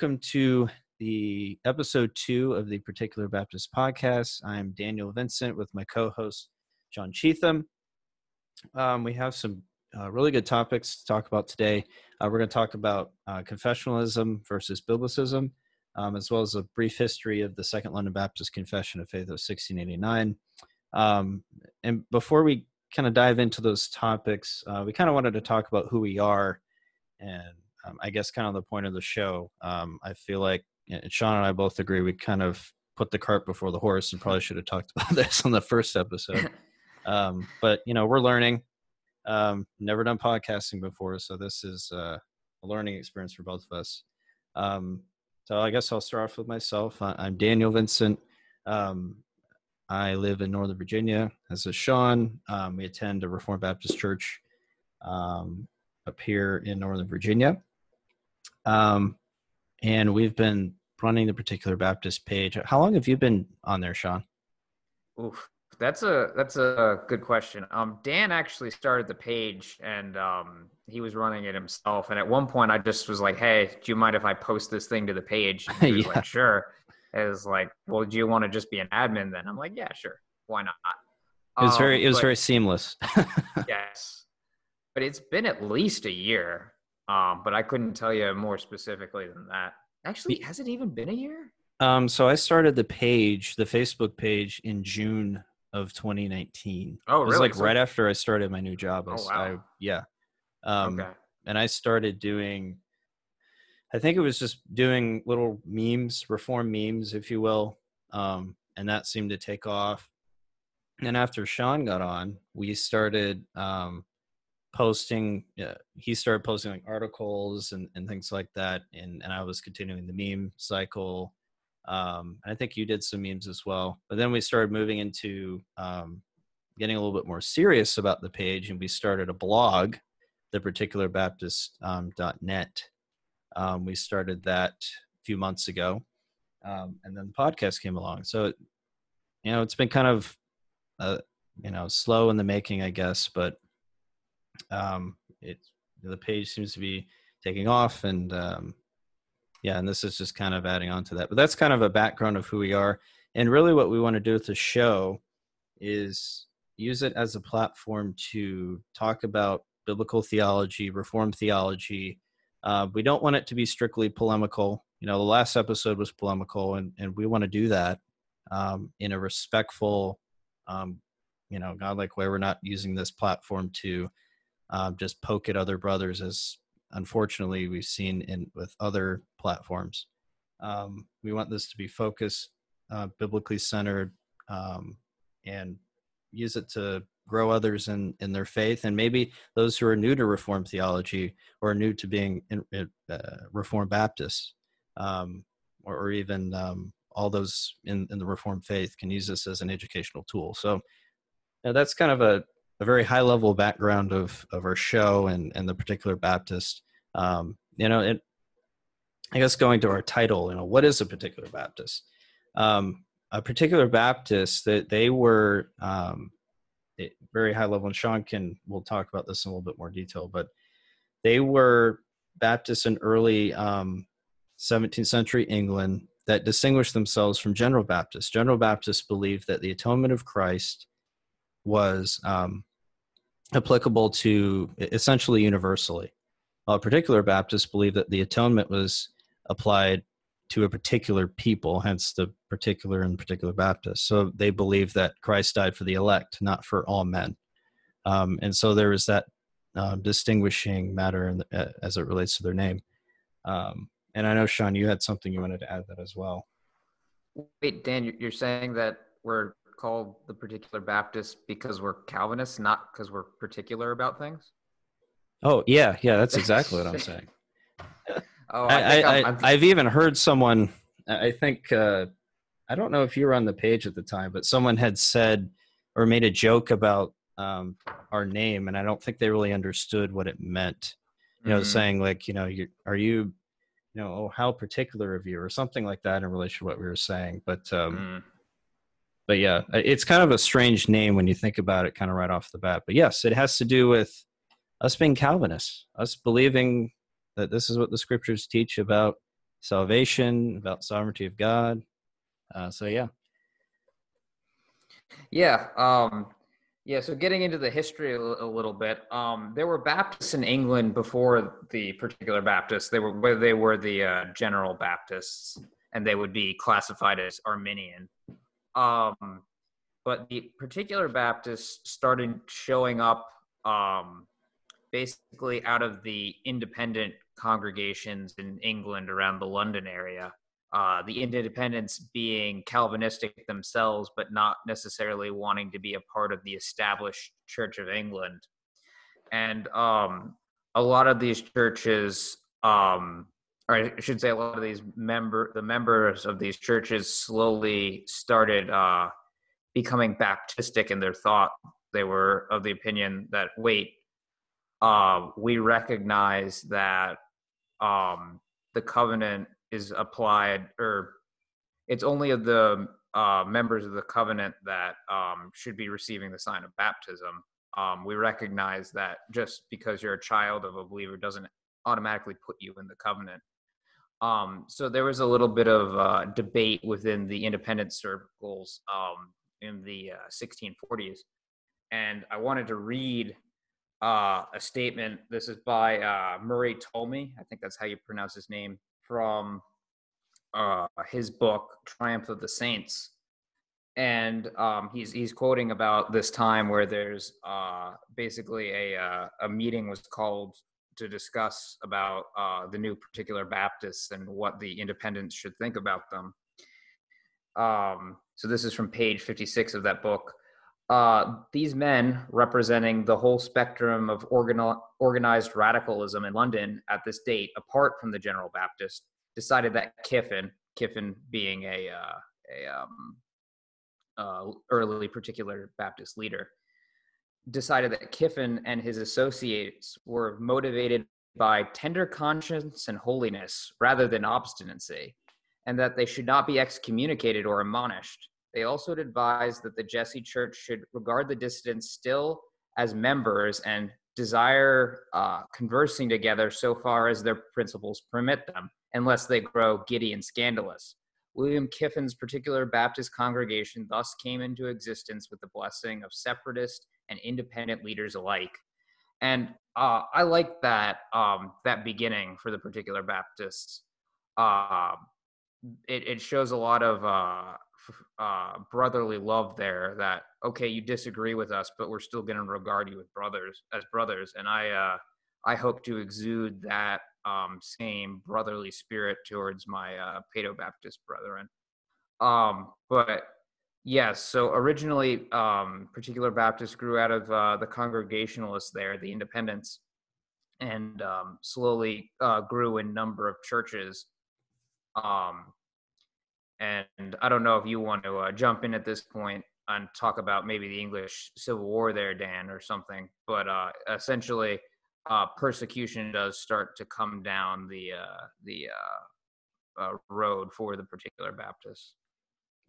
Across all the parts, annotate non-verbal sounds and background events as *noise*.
Welcome to the episode two of the Particular Baptist podcast. I'm Daniel Vincent with my co host, John Cheatham. Um, we have some uh, really good topics to talk about today. Uh, we're going to talk about uh, confessionalism versus biblicism, um, as well as a brief history of the Second London Baptist Confession of Faith of 1689. Um, and before we kind of dive into those topics, uh, we kind of wanted to talk about who we are and um, I guess kind of the point of the show. Um, I feel like and Sean and I both agree we kind of put the cart before the horse and probably should have talked *laughs* about this on the first episode. *laughs* um, but you know, we're learning. Um, never done podcasting before, so this is uh, a learning experience for both of us. Um, so I guess I'll start off with myself. I'm Daniel Vincent. Um, I live in Northern Virginia. As is Sean, um, we attend a Reformed Baptist church um, up here in Northern Virginia. Um, and we've been running the particular Baptist page. How long have you been on there, Sean? Oof, that's a that's a good question. Um, Dan actually started the page, and um, he was running it himself. And at one point, I just was like, "Hey, do you mind if I post this thing to the page?" *laughs* And he was yeah. like, "Sure." It was like, "Well, do you want to just be an admin then?" I'm like, "Yeah, sure. Why not?" It was um, very it was but, very seamless. *laughs* yes, but it's been at least a year. Um, but I couldn't tell you more specifically than that. Actually, has it even been a year? Um, so I started the page, the Facebook page, in June of 2019. Oh, really? It was like so, right after I started my new job. I, oh, wow. I, yeah. Um, okay. And I started doing, I think it was just doing little memes, reform memes, if you will. Um, and that seemed to take off. And after Sean got on, we started um, posting uh, he started posting like articles and, and things like that and, and i was continuing the meme cycle um, i think you did some memes as well but then we started moving into um, getting a little bit more serious about the page and we started a blog the particular baptist um, .net we started that a few months ago um, and then the podcast came along so you know it's been kind of uh, you know slow in the making i guess but um, it the page seems to be taking off, and um, yeah, and this is just kind of adding on to that. But that's kind of a background of who we are, and really what we want to do with the show is use it as a platform to talk about biblical theology, reform theology. Uh, we don't want it to be strictly polemical. You know, the last episode was polemical, and, and we want to do that um, in a respectful, um, you know, godlike way. We're not using this platform to um, just poke at other brothers as unfortunately we've seen in with other platforms. Um, we want this to be focused uh, biblically centered um, and use it to grow others in in their faith and maybe those who are new to reformed theology or new to being in, uh, reformed baptists um, or, or, even um, all those in, in the reformed faith can use this as an educational tool. So that's kind of a a very high level background of of our show and and the particular Baptist. Um, you know, it. I guess going to our title, you know, what is a particular Baptist? Um, a particular Baptist that they, were um, very high level, and Sean can we'll talk about this in a little bit more detail, but they were Baptists in early um, 17th century England that distinguished themselves from General Baptists. General Baptists believed that the atonement of Christ was um, applicable to essentially universally. While particular Baptists believe that the atonement was applied to a particular people, hence the particular and particular Baptist. So they believe that Christ died for the elect, not for all men. Um, and so there is that um, distinguishing matter the, as it relates to their name. Um, and I know, Sean, you had something you wanted to add that as well. Wait, Dan, you're saying that we're called the particular Baptist because we're Calvinists, not because we're particular about things? Oh yeah, yeah, that's exactly what I'm *laughs* saying. oh, I, I, have even heard someone. I think uh, I don't know if you were on the page at the time, but someone had said or made a joke about um, our name, and I don't think they really understood what it meant. You know, mm-hmm. saying like, you know, you are you, you know, oh, how particular of you, or something like that in relation to what we were saying. But um, mm but yeah, it's kind of a strange name when you think about it, kind of right off the bat. But yes, it has to do with us being Calvinists, us believing that this is what the scriptures teach about salvation, about sovereignty of God. Uh, so yeah. Yeah. Um, yeah. So getting into the history a, a little bit, um, there were Baptists in England before the particular Baptists. They were they were the uh, General Baptists, and they would be classified as Arminian. Um, but the particular Baptists started showing up um, basically out of the independent congregations in England around the London area. Uh, the independents being Calvinistic themselves, but not necessarily wanting to be a part of the established Church of England. And um, a lot of these churches, um, or I should say, a lot of these member, the members of these churches slowly started uh, becoming Baptistic in their thought. They were of the opinion that wait, uh, we recognize that um, the covenant is applied, or it's only of the uh, members of the covenant that um, should be receiving the sign of baptism. Um, we recognize that just because you're a child of a believer doesn't automatically put you in the covenant. Um, so there was a little bit of uh, debate within the independent circles um, in the uh, 1640s. And I wanted to read uh, a statement. This is by uh, Murray Tolmie. I think that's how you pronounce his name from uh, his book Triumph of the Saints. And um, he's he's quoting about this time where there's uh, basically a a meeting was called to discuss about uh, the new particular Baptists and what the independents should think about them. Um, so this is from page 56 of that book. Uh, these men, representing the whole spectrum of organized radicalism in London at this date, apart from the General Baptist, decided that Kiffin, Kiffin being a, uh, a um, uh, early particular Baptist leader, decided that Kiffin and his associates were motivated by tender conscience and holiness rather than obstinacy, and that they should not be excommunicated or admonished. They also advised that the Jessey Church should regard the dissidents still as members and desire uh, conversing together so far as their principles permit them, unless they grow giddy and scandalous. William Kiffin's particular Baptist congregation thus came into existence with the blessing of separatist and independent leaders alike. And uh, I like that um, that beginning for the particular Baptists. Uh, it, it shows a lot of uh, uh, brotherly love there that okay you disagree with us but we're still going to regard you as brothers as brothers and i uh, i hope to exude that um, same brotherly spirit towards my uh, Baptist brethren. Um, but yes, so originally, um, particular Baptist grew out of uh, the Congregationalists there, the Independents, and um, slowly uh, grew in number of churches. Um, and I don't know if you want to uh, jump in at this point and talk about maybe the English Civil War there, Dan, or something. But uh, essentially, uh, persecution does start to come down the uh, the road for the particular Baptists.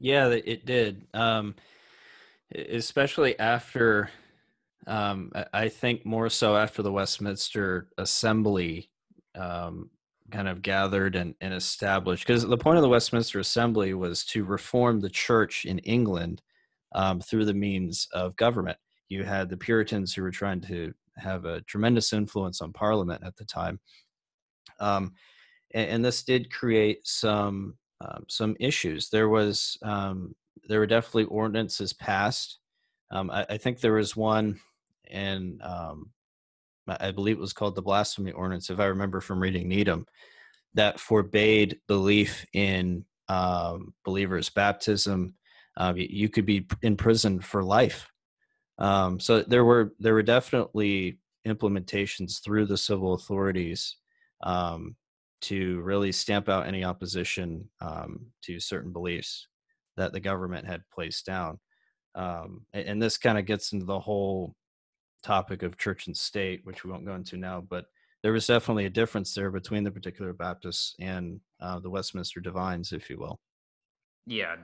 Yeah, it did. Um, especially after, um, I think more so after the Westminster Assembly um, kind of gathered and, and established because the point of the westminster assembly was to reform the church in england um, through the means of government you had the puritans who were trying to have a tremendous influence on parliament at the time um, and, and, this did create some um, some issues there was um, there were definitely ordinances passed um, I, I, think there was one and um, I believe it was called the blasphemy ordinance, if I remember from reading Needham, that forbade belief in um, believers' baptism. You could be in prison for life. So there were there were definitely implementations through the civil authorities um, to really stamp out any opposition um, to certain beliefs that the government had placed down. Um, and this kind of gets into the whole topic of church and state, which we won't go into now, but there was definitely a difference there between the particular Baptists and uh, the Westminster Divines, if you will. Yeah,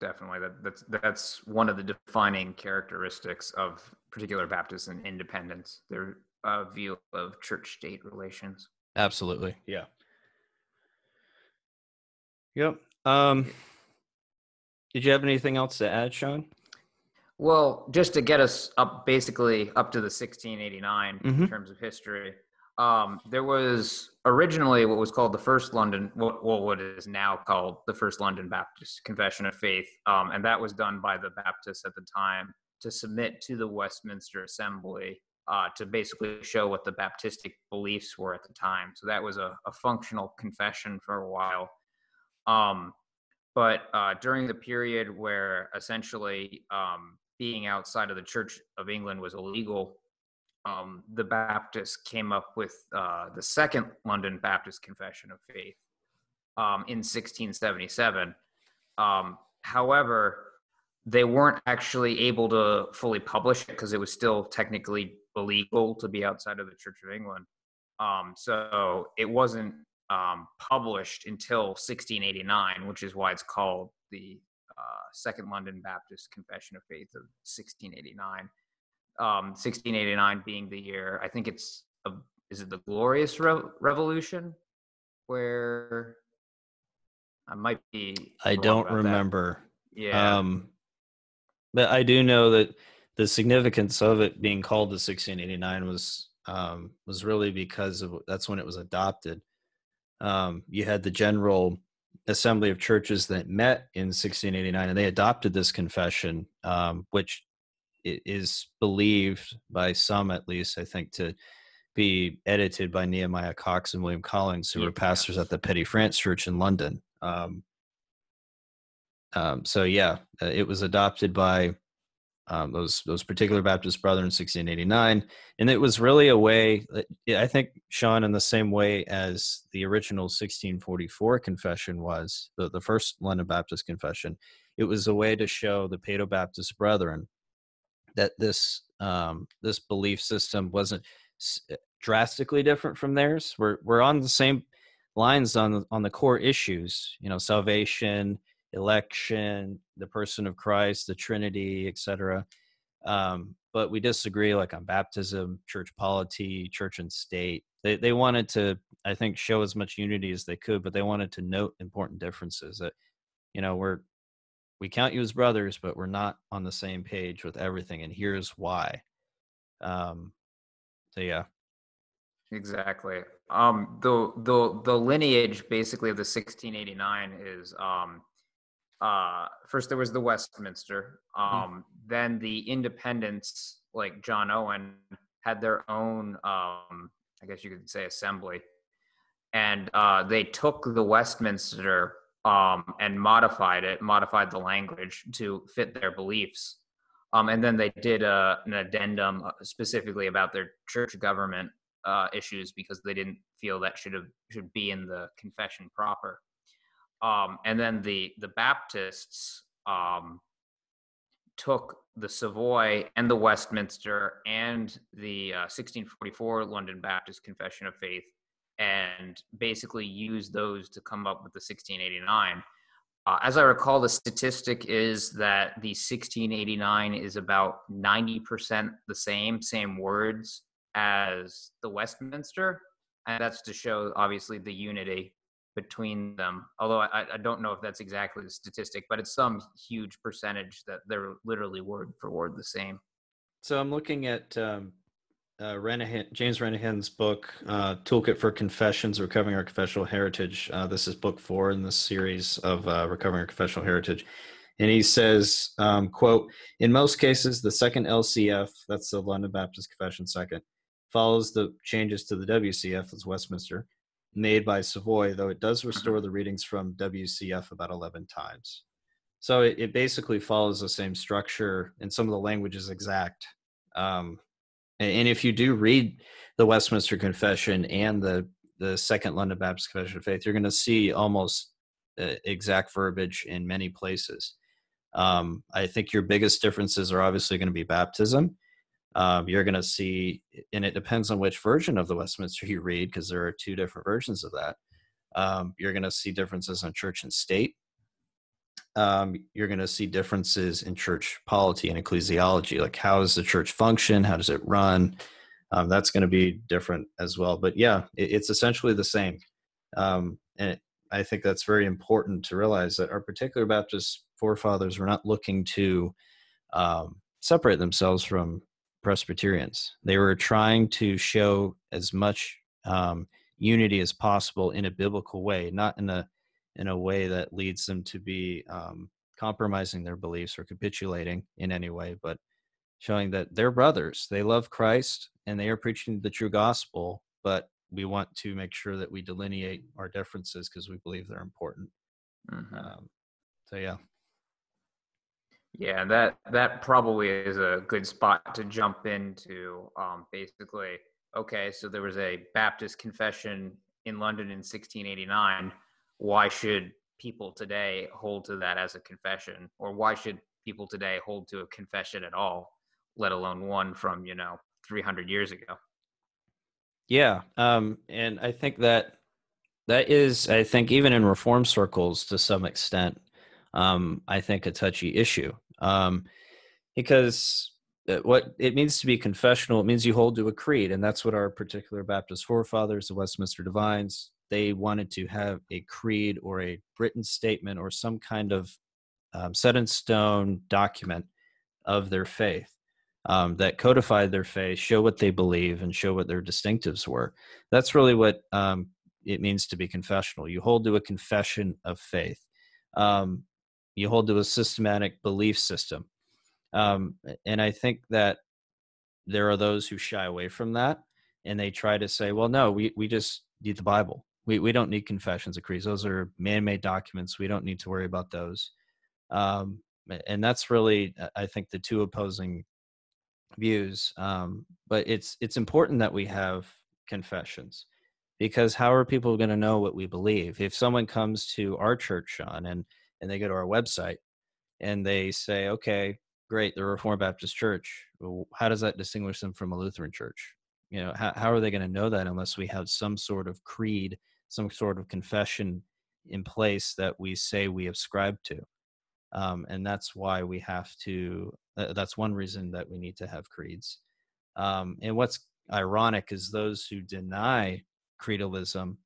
definitely. That, that's that's one of the defining characteristics of particular Baptists and Independents. Their uh, view of church-state relations. Absolutely. Yeah. Yep. Um, did you have anything else to add, Sean? Well, just to get us up, basically up to the 1689 mm-hmm. in terms of history, um, there was originally what was called the First London, what, what is now called the First London Baptist Confession of Faith, um, and that was done by the Baptists at the time to submit to the Westminster Assembly uh, to basically show what the Baptistic beliefs were at the time. So that was a, a functional confession for a while. Um, but uh, during the period where essentially um, being outside of the Church of England was illegal, um, the Baptists came up with uh, the Second London Baptist Confession of Faith um, in 1677. Um, however, they weren't actually able to fully publish it because it was still technically illegal to be outside of the Church of England. Um, so it wasn't um, published until 1689, which is why it's called the uh, Second London Baptist Confession of Faith of 1689. Um, 1689 being the year, I think it's a, is it the Glorious Re- Revolution, where I might be. I don't remember. That. Yeah. Um, but I do know that the significance of it being called the 1689 was um, was really because of that's when it was adopted. Um, you had the General Assembly of Churches that met in 1689, and they adopted this confession, um, which is believed by some, at least, I think, to be edited by Nehemiah Cox and William collins who yeah. were pastors at the Petty France Church in London. Um, um, so yeah, uh, it was adopted by um, those those particular Baptist brethren in 1689, and it was really a way. Uh, I think Sean, in the same way as the original 1644 confession was, the the first London Baptist confession, it was a way to show the Paedo Baptist brethren that this um, this belief system wasn't uh, drastically different from theirs. We're we're on the same lines on on the core issues, you know, salvation election, the person of Christ, the Trinity, etc. Um, but we disagree, like on baptism, church polity, church and state. They they wanted to, I think, show as much unity as they could, but they wanted to note important differences. That you know we're we count you as brothers, but we're not on the same page with everything, and here's why. Um, so yeah, exactly. Um, the the the lineage basically of the 1689 is um uh, first there was the Westminster. Mm-hmm. Um, mm-hmm. Then the Independents, like John Owen, had their own, um, I guess you could say, assembly, and uh, they took the Westminster um, and modified it, modified the language to fit their beliefs. Um, and then they did a, uh, an addendum uh, specifically about their church government uh, issues because they didn't feel that should have should be in the confession proper. Um, and then the the Baptists um, took the Savoy and the Westminster and the uh, 1644 London Baptist Confession of Faith and basically used those to come up with the 1689. Uh, as I recall, the statistic is that the 1689 is about 90% the same, same words as the Westminster. And that's to show, obviously, the unity between them. Although I, I don't know if that's exactly the statistic, but it's some huge percentage that they're literally word for word the same. So I'm looking at um, uh, Renihan, James Renihan's book, uh, Toolkit for Confessions, Recovering Our Confessional Heritage. Uh, this is book four in the series of uh, Recovering Our Confessional Heritage. And he says, um, quote, in most cases, the second LCF, that's the London Baptist Confession second, follows the changes to the WCF, that's Westminster, made by Savoy, though it does restore the readings from WCF about 11 times. So it, it basically follows the same structure, and some of the language is exact. Um, and, and, if you do read the Westminster Confession and the the Second London Baptist Confession of Faith, you're going to see almost uh, exact verbiage in many places. Um, I think your biggest differences are obviously going to be baptism um, you're going to see, and it depends on which version of the Westminster you read, because there are two different versions of that. Um, you're going to see differences in church and state. Um, you're going to see differences in church polity and ecclesiology, like how does the church function? How does it run? um, that's going to be different as well. But yeah, it, it's essentially the same. Um, and I think that's very important to realize that our particular Baptist forefathers were not looking to um, separate themselves from Presbyterians. They were trying to show as much um, unity as possible in a biblical way, not in a in a way that leads them to be um, compromising their beliefs or capitulating in any way, but showing that they're brothers. They love Christ and they are preaching the true gospel, but we want to make sure that we delineate our differences because we believe they're important. Mm-hmm. Um, so yeah. Yeah, that that probably is a good spot to jump into. Um, basically, okay, so there was a Baptist confession in London in 1689. Why should people today hold to that as a confession, or why should people today hold to a confession at all, let alone one from you know 300 years ago? Yeah, um, and I think that that is, I think, even in reform circles to some extent, um, I think a touchy issue um, because uh, what it means to be confessional it means you hold to a creed and that's what our particular baptist forefathers the westminster divines they wanted to have a creed or a written statement or some kind of um, set in stone document of their faith um, that codified their faith show what they believe and show what their distinctives were. That's really what um, it means to be confessional. You hold to a confession of faith. Um, you hold to a systematic belief system. Um, and i think that there are those who shy away from that and they try to say well no we, we just need the bible. We, we don't need confessions of creeds. Those are man-made documents. We don't need to worry about those. Um, and that's really uh, i think the two opposing views um, but it's it's important that we have confessions because how are people going to know what we believe? If someone comes to our church sean and and they go to our website and they say, okay, great, the Reformed Baptist Church. How does that distinguish them from a Lutheran church? You know, how, how are they going to know that unless we have some sort of creed, some sort of confession in place that we say we ascribe to? Um, and that's why we have to, that's one reason that we need to have creeds. Um, and what's ironic is those who deny creedalism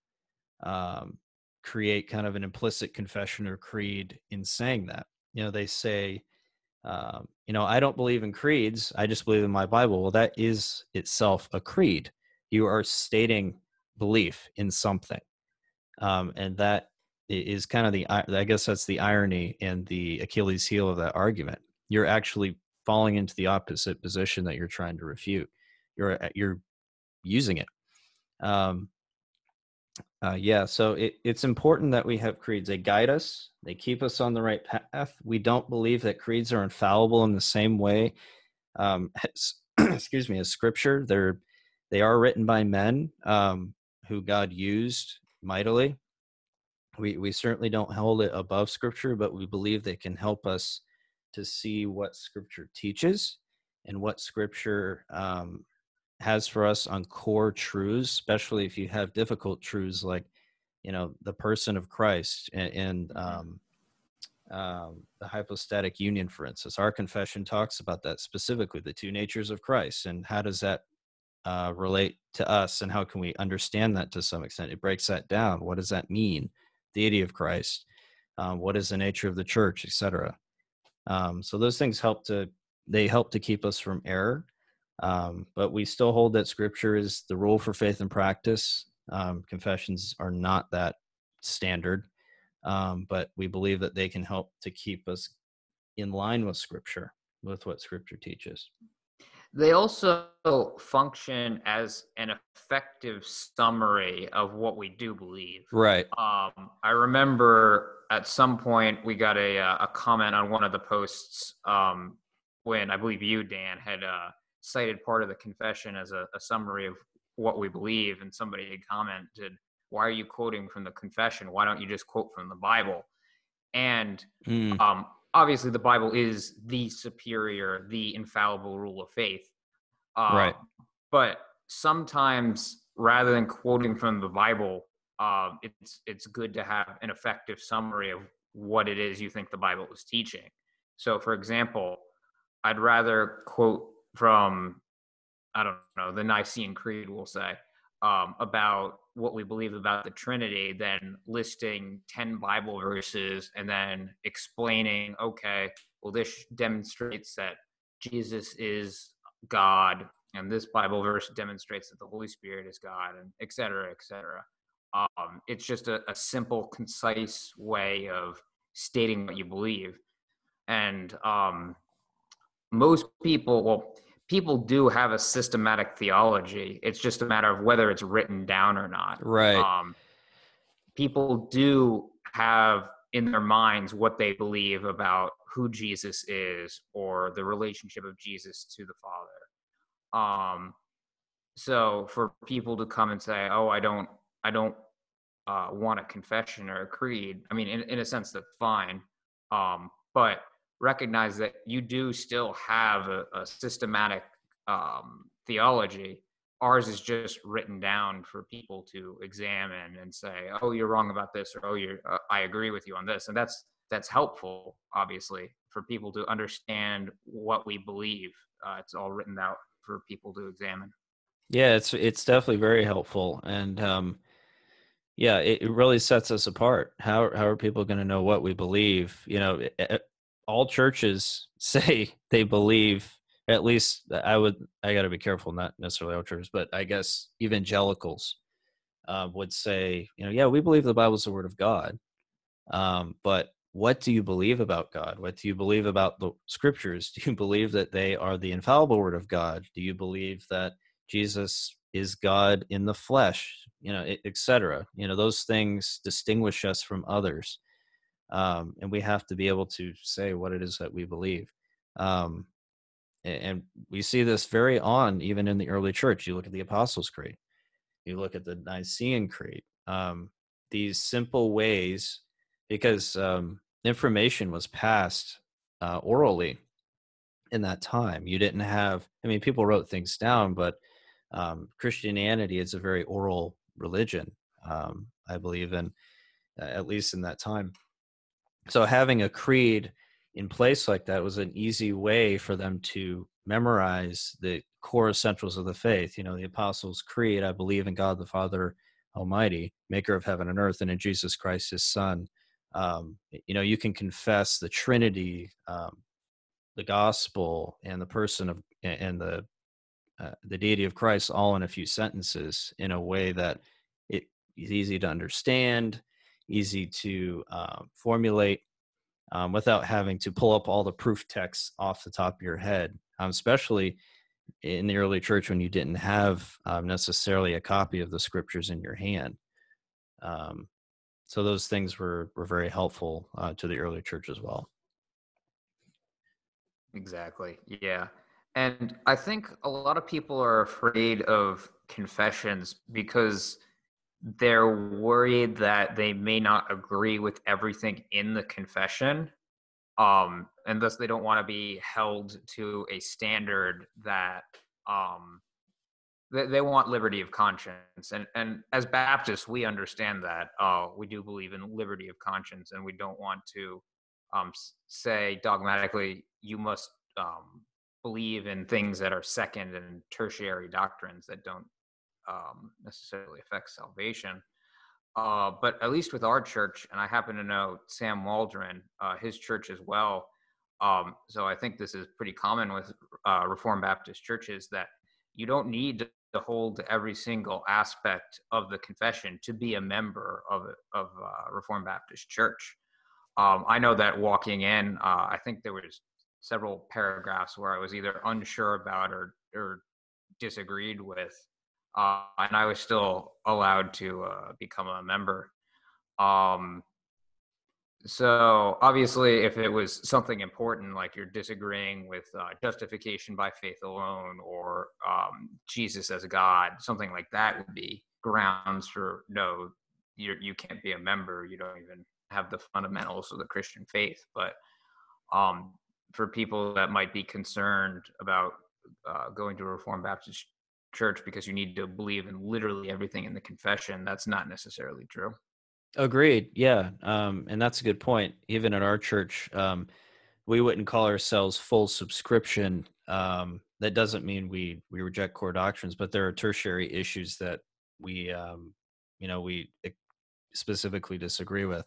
um, create kind of an implicit confession or creed in saying that. You know, they say, um, you know, I don't believe in creeds. I just believe in my Bible. Well, that is itself a creed. You are stating belief in something, um, and that is kind of the. I guess that's the irony and the Achilles heel of that argument. You're actually falling into the opposite position that you're trying to refute. You're you're using it. Um, uh, yeah, so it, it's important that we have creeds. They guide us, they keep us on the right path. We don't believe that creeds are infallible in the same way um, *clears throat* as, *clears throat* excuse me, as scripture. They're they are written by men um, who God used mightily. We we certainly don't hold it above scripture, but we believe they can help us to see what scripture teaches and what scripture um, has for us on core truths, especially if you have difficult truths like, you know, the person of Christ and, and mm-hmm. um, um, the hypostatic union, for instance. Our confession talks about that specifically, the two natures of Christ, and how does that uh, relate to us, and how can we understand that to some extent? It breaks that down. What does that mean? Deity of Christ. Um, what is the nature of the church, etc. Um, so those things help to they help to keep us from error um, but we still hold that scripture is the rule for faith and practice. Um, confessions are not that standard, um, but we believe that they can help to keep us in line with scripture, with what scripture teaches. They also function as an effective summary of what we do believe. Right. Um, I remember at some point we got a uh, a comment on one of the posts um, when I believe you, Dan, had uh, cited part of the confession as a, a summary of what we believe, and somebody had commented, "Why are you quoting from the confession? Why don't you just quote from the Bible?" And mm. um, obviously, the Bible is the superior, the infallible rule of faith. Uh, right. But sometimes, rather than quoting from the Bible, uh, it's it's good to have an effective summary of what it is you think the Bible is teaching. So, for example, I'd rather quote from I don't know, the Nicene Creed, we'll say, um, about what we believe about the Trinity, then listing 10 Bible verses and then explaining, okay, well, this demonstrates that Jesus is God, and this Bible verse demonstrates that the Holy Spirit is God, and et cetera, et cetera. Um, it's just a, a simple, concise way of stating what you believe. And um, most people, well, people do have a systematic theology. It's just a matter of whether it's written down or not. Right. Um, people do have in their minds what they believe about who Jesus is or the relationship of Jesus to the Father. Um, so for people to come and say, "Oh, I don't, I don't uh, want a confession or a creed," I mean, in, in a sense, that's fine. Um, but recognize that you do still have a, a systematic um, theology. Ours is just written down for people to examine and say, "Oh, you're wrong about this," or "Oh, you're uh, I agree with you on this," and that's that's helpful, obviously, for people to understand what we believe. Uh, it's all written out for people to examine. Yeah, it's it's definitely very helpful, and um, yeah, it, it really sets us apart. How how are people going to know what we believe? You know, all churches *laughs* say they believe at least i would i got to be careful not necessarily all churches but i guess evangelicals uh, would say you know yeah we believe the bible is the word of god um, but what do you believe about god? What do you believe about the scriptures? *laughs* Do you believe that they are the infallible word of god? Do you believe that jesus is god in the flesh? You know etc you know those things distinguish us from others um, and we have to be able to say what it is that we believe um, and, and we see this very on even in the early church. You look at the apostles creed you look at the nicene creed um, these simple ways because um, information was passed uh, orally in that time. You didn't have i mean people wrote things down but um, christianity is a very oral religion um, i believe in uh, at least in that time so having a creed in place like that was an easy way for them to memorize the core essentials of the faith you know the apostles creed i believe in god the father almighty maker of heaven and earth and in jesus christ his son. Um, you know you can confess the trinity um, the gospel and the person of and the uh, the deity of christ all in a few sentences in a way that it is easy to understand easy to uh, formulate um, without having to pull up all the proof texts off the top of your head, um, especially in the early church when you didn't have um, necessarily a copy of the scriptures in your hand. Um, so those things were, were very helpful uh, to the early church as well. Exactly. Yeah. And I think a lot of people are afraid of confessions because they're worried that they may not agree with everything in the confession um and thus they don't want to be held to a standard that um they, they want liberty of conscience and and as baptists we understand that uh we do believe in liberty of conscience and we don't want to um say dogmatically you must um believe in things that are second and tertiary doctrines that don't um, necessarily affect salvation. Uh, but at least with our church, and I happen to know Sam Waldron, uh, his church as well. Um, so I think this is pretty common with uh, Reformed Baptist churches that you don't need to hold every single aspect of the confession to be a member of of uh, Reformed Baptist Church. Um, I know that walking in, uh, I think there was several paragraphs where I was either unsure about or or disagreed with uh, and I was still allowed to uh, become a member. Um, so obviously, if it was something important, like you're disagreeing with uh, justification by faith alone or um, Jesus as God, something like that would be grounds for no, you you can't be a member. You don't even have the fundamentals of the Christian faith. But um, for people that might be concerned about uh, going to a Reformed Baptist church because you need to believe in literally everything in the confession. That's not necessarily true. Agreed. Yeah. Um, and that's a good point. Even at our church, um, we wouldn't call ourselves full subscription Um, that doesn't mean we we reject core doctrines, but there are tertiary issues that we um, you know we specifically disagree with.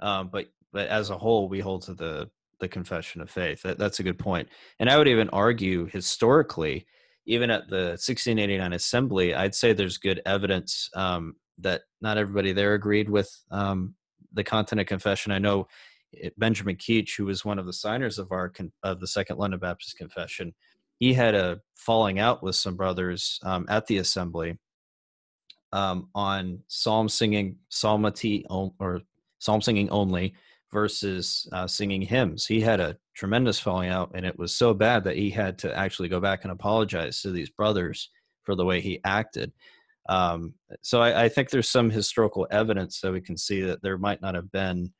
Um, but but as a whole, we hold to the the confession of faith. That, that's a good point. And I would even argue historically, even at the 1689 assembly, I'd say there's good evidence um, that not everybody there agreed with um, the content of confession. I know Benjamin Keach, who was one of the signers of our of the Second London Baptist Confession, he had a falling out with some brothers um, at the assembly um, on psalm singing, psalmody or psalm singing only versus uh, singing hymns. He had a tremendous falling out, and it was so bad that he had to actually go back and apologize to these brothers for the way he acted. Um, so I, I, think there's some historical evidence that we can see that there might not have been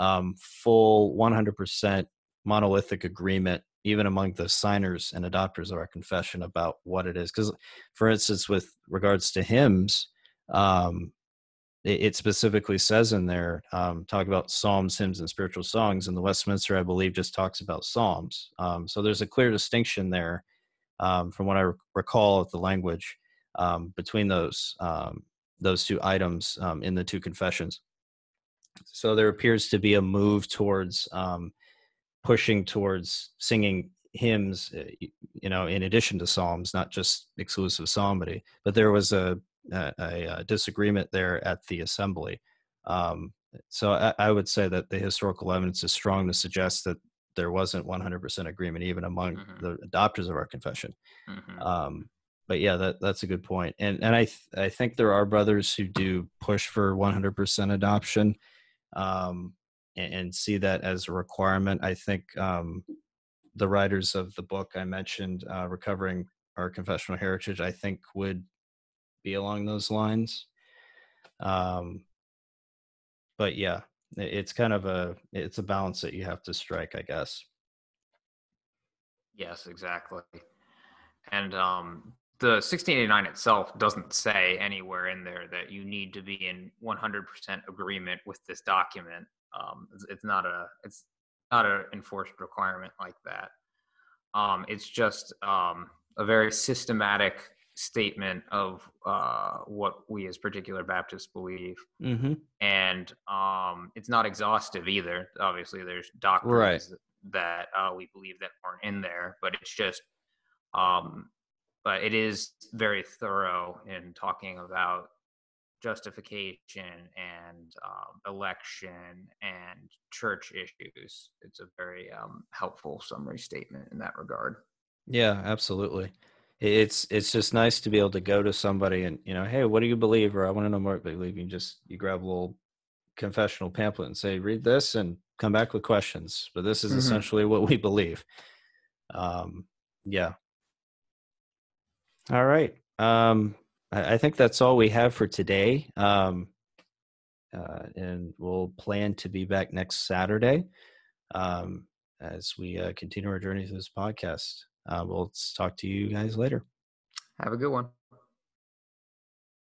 um, full 100% monolithic agreement even among the signers and adopters of our confession about what it is because for instance with regards to hymns um, it, specifically says in there um, talk about psalms hymns and spiritual songs and the westminster i believe just talks about psalms um, so there's a clear distinction there um, from what i recall of the language um, between those um, those two items um, in the two confessions. So there appears to be a move towards pushing towards singing hymns, uh, you know, in addition to psalms, not just exclusive psalmody. But there was a, a, a disagreement there at the assembly. Um, so I, I, would say that the historical evidence is strong to suggest that there wasn't 100% agreement even among mm-hmm. the adopters of our confession. Mm-hmm. Um, but yeah, that that's a good point. And and I th- I think there are brothers who do push for 100% adoption, um, and, and, see that as a requirement. I think um, the writers of the book I mentioned, uh, recovering our confessional heritage, I think would be along those lines. Um, but yeah, it's kind of a it's a balance that you have to strike, I guess. Yes, exactly. And um, the 1689 itself doesn't say anywhere in there that you need to be in 100% agreement with this document. Um, it's, it's, not a it's not an enforced requirement like that. Um, it's just um, a very systematic statement of uh, what we as particular Baptists believe, mm-hmm. and um, it's not exhaustive either. Obviously, there's doctrines right. that uh, we believe that aren't in there, but it's just um, but it is very thorough in talking about justification and um, election and church issues. It's a very um, helpful summary statement in that regard. Yeah, absolutely. It's it's just nice to be able to go to somebody and you know, hey, what do you believe? Or I want to know more about believe. You just you grab a little confessional pamphlet and say, read this and come back with questions. But this is mm-hmm. essentially what we believe. Um, yeah, all right. Um, I, I, think that's all we have for today. Um, uh, and we'll plan to be back next Saturday um, as we uh, continue our journey through this podcast. Uh, we'll talk to you guys later. Have a good one.